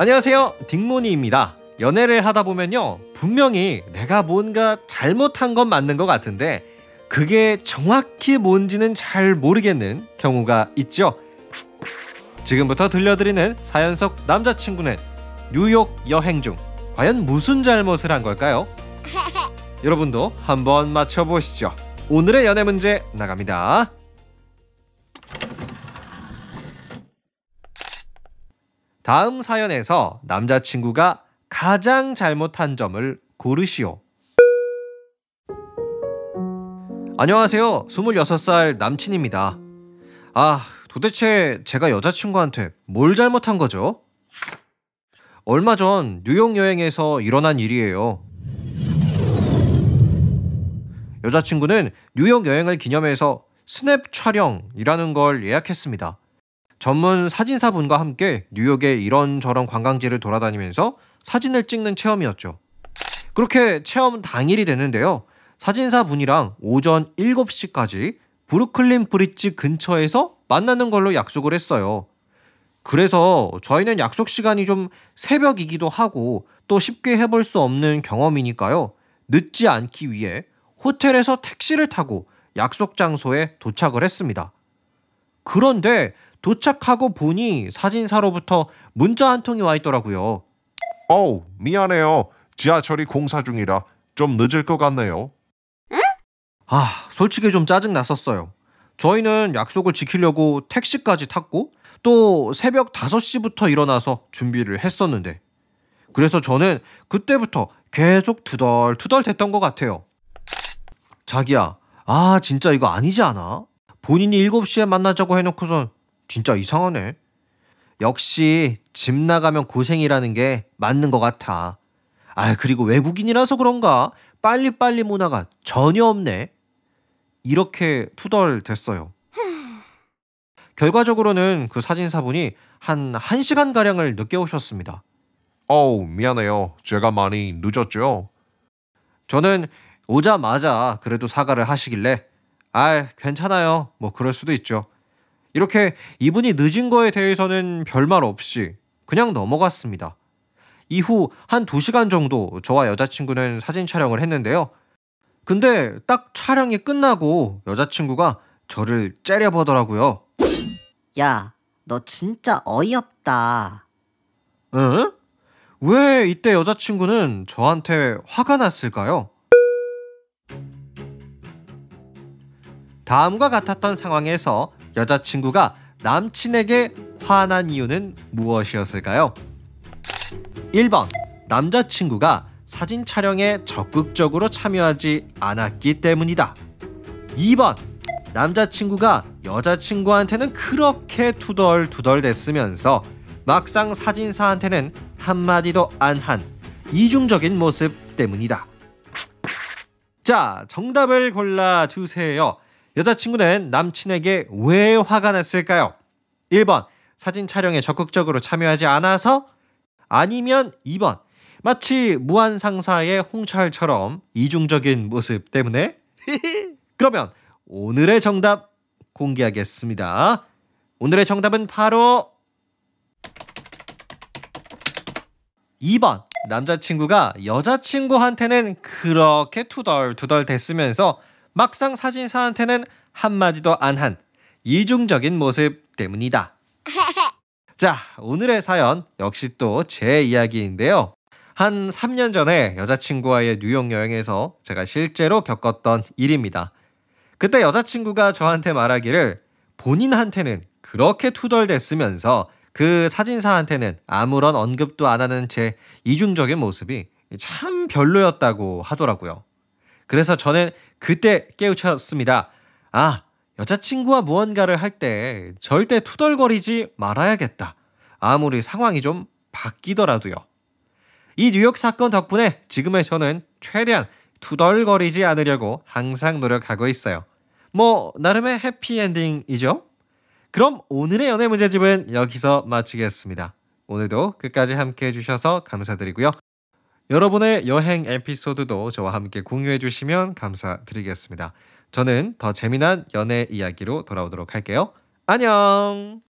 안녕하세요. 딩모니입니다. 연애를 하다 보면요. 분명히 내가 뭔가 잘못한 건 맞는 것 같은데 그게 정확히 뭔지는 잘 모르겠는 경우가 있죠. 지금부터 들려드리는 사연 속 남자친구는 뉴욕 여행 중 과연 무슨 잘못을 한 걸까요? 여러분도 한번 맞춰보시죠. 오늘의 연애 문제 나갑니다. 다음 사연에서 남자친구가 가장 잘못한 점을 고르시오. 안녕하세요. 26살 남친입니다. 아, 도대체 제가 여자친구한테 뭘 잘못한 거죠? 얼마 전 뉴욕 여행에서 일어난 일이에요. 여자친구는 뉴욕 여행을 기념해서 스냅 촬영이라는 걸 예약했습니다. 전문 사진사분과 함께 뉴욕의 이런저런 관광지를 돌아다니면서 사진을 찍는 체험이었죠. 그렇게 체험 당일이 됐는데요. 사진사분이랑 오전 7시까지 브루클린 브릿지 근처에서 만나는 걸로 약속을 했어요. 그래서 저희는 약속 시간이 좀 새벽이기도 하고 또 쉽게 해볼 수 없는 경험이니까요. 늦지 않기 위해 호텔에서 택시를 타고 약속 장소에 도착을 했습니다. 그런데 도착하고 보니 사진사로부터 문자 한 통이 와 있더라고요. 어우, 미안해요. 지하철이 공사 중이라 좀 늦을 것 같네요. 아, 솔직히 좀 짜증 났었어요. 저희는 약속을 지키려고 택시까지 탔고 또 새벽 5시부터 일어나서 준비를 했었는데 그래서 저는 그때부터 계속 투덜투덜 됐던 것 같아요. 자기야, 아, 진짜 이거 아니지 않아? 본인이 7시에 만나자고 해놓고선 진짜 이상하네. 역시 집 나가면 고생이라는 게 맞는 것 같아. 아, 그리고 외국인이라서 그런가 빨리빨리 문화가 전혀 없네. 이렇게 투덜 됐어요. 결과적으로는 그 사진사분이 한 1시간 가량을 늦게 오셨습니다. 어우, 미안해요. 제가 많이 늦었죠. 저는 오자마자 그래도 사과를 하시길래 아, 괜찮아요. 뭐 그럴 수도 있죠. 이렇게 이분이 늦은 거에 대해서는 별말 없이 그냥 넘어갔습니다. 이후 한 2시간 정도 저와 여자친구는 사진 촬영을 했는데요. 근데 딱 촬영이 끝나고 여자친구가 저를 째려보더라고요. 야, 너 진짜 어이없다. 응? 왜 이때 여자친구는 저한테 화가 났을까요? 다음과 같았던 상황에서 여자친구가 남친에게 화난 이유는 무엇이었을까요? 1번 남자친구가 사진 촬영에 적극적으로 참여하지 않았기 때문이다. 2번 남자친구가 여자친구한테는 그렇게 투덜투덜 됐으면서 막상 사진사한테는 한마디도 안 한 이중적인 모습 때문이다. 자, 정답을 골라 주세요. 여자친구는 남친에게 왜 화가 났을까요? 1번 사진 촬영에 적극적으로 참여하지 않아서 아니면 2번 마치 무한상사의 홍철처럼 이중적인 모습 때문에 그러면 오늘의 정답 공개하겠습니다. 오늘의 정답은 바로 2번 남자친구가 여자친구한테는 그렇게 투덜투덜 됐으면서 막상 사진사한테는 한마디도 안 한 이중적인 모습 때문이다. 자, 오늘의 사연 역시 또 제 이야기인데요. 한 3년 전에 여자친구와의 뉴욕 여행에서 제가 실제로 겪었던 일입니다. 그때 여자친구가 저한테 말하기를 본인한테는 그렇게 투덜댔으면서 그 사진사한테는 아무런 언급도 안 하는 제 이중적인 모습이 참 별로였다고 하더라고요. 그래서 저는 그때 깨우쳤습니다. 아, 여자친구와 무언가를 할 때 절대 투덜거리지 말아야겠다. 아무리 상황이 좀 바뀌더라도요. 이 뉴욕 사건 덕분에 지금의 저는 최대한 투덜거리지 않으려고 항상 노력하고 있어요. 뭐 나름의 해피엔딩이죠? 그럼 오늘의 연애 문제집은 여기서 마치겠습니다. 오늘도 끝까지 함께 해주셔서 감사드리고요. 여러분의 여행 에피소드도 저와 함께 공유해 주시면 감사드리겠습니다. 저는 더 재미난 연애 이야기로 돌아오도록 할게요. 안녕!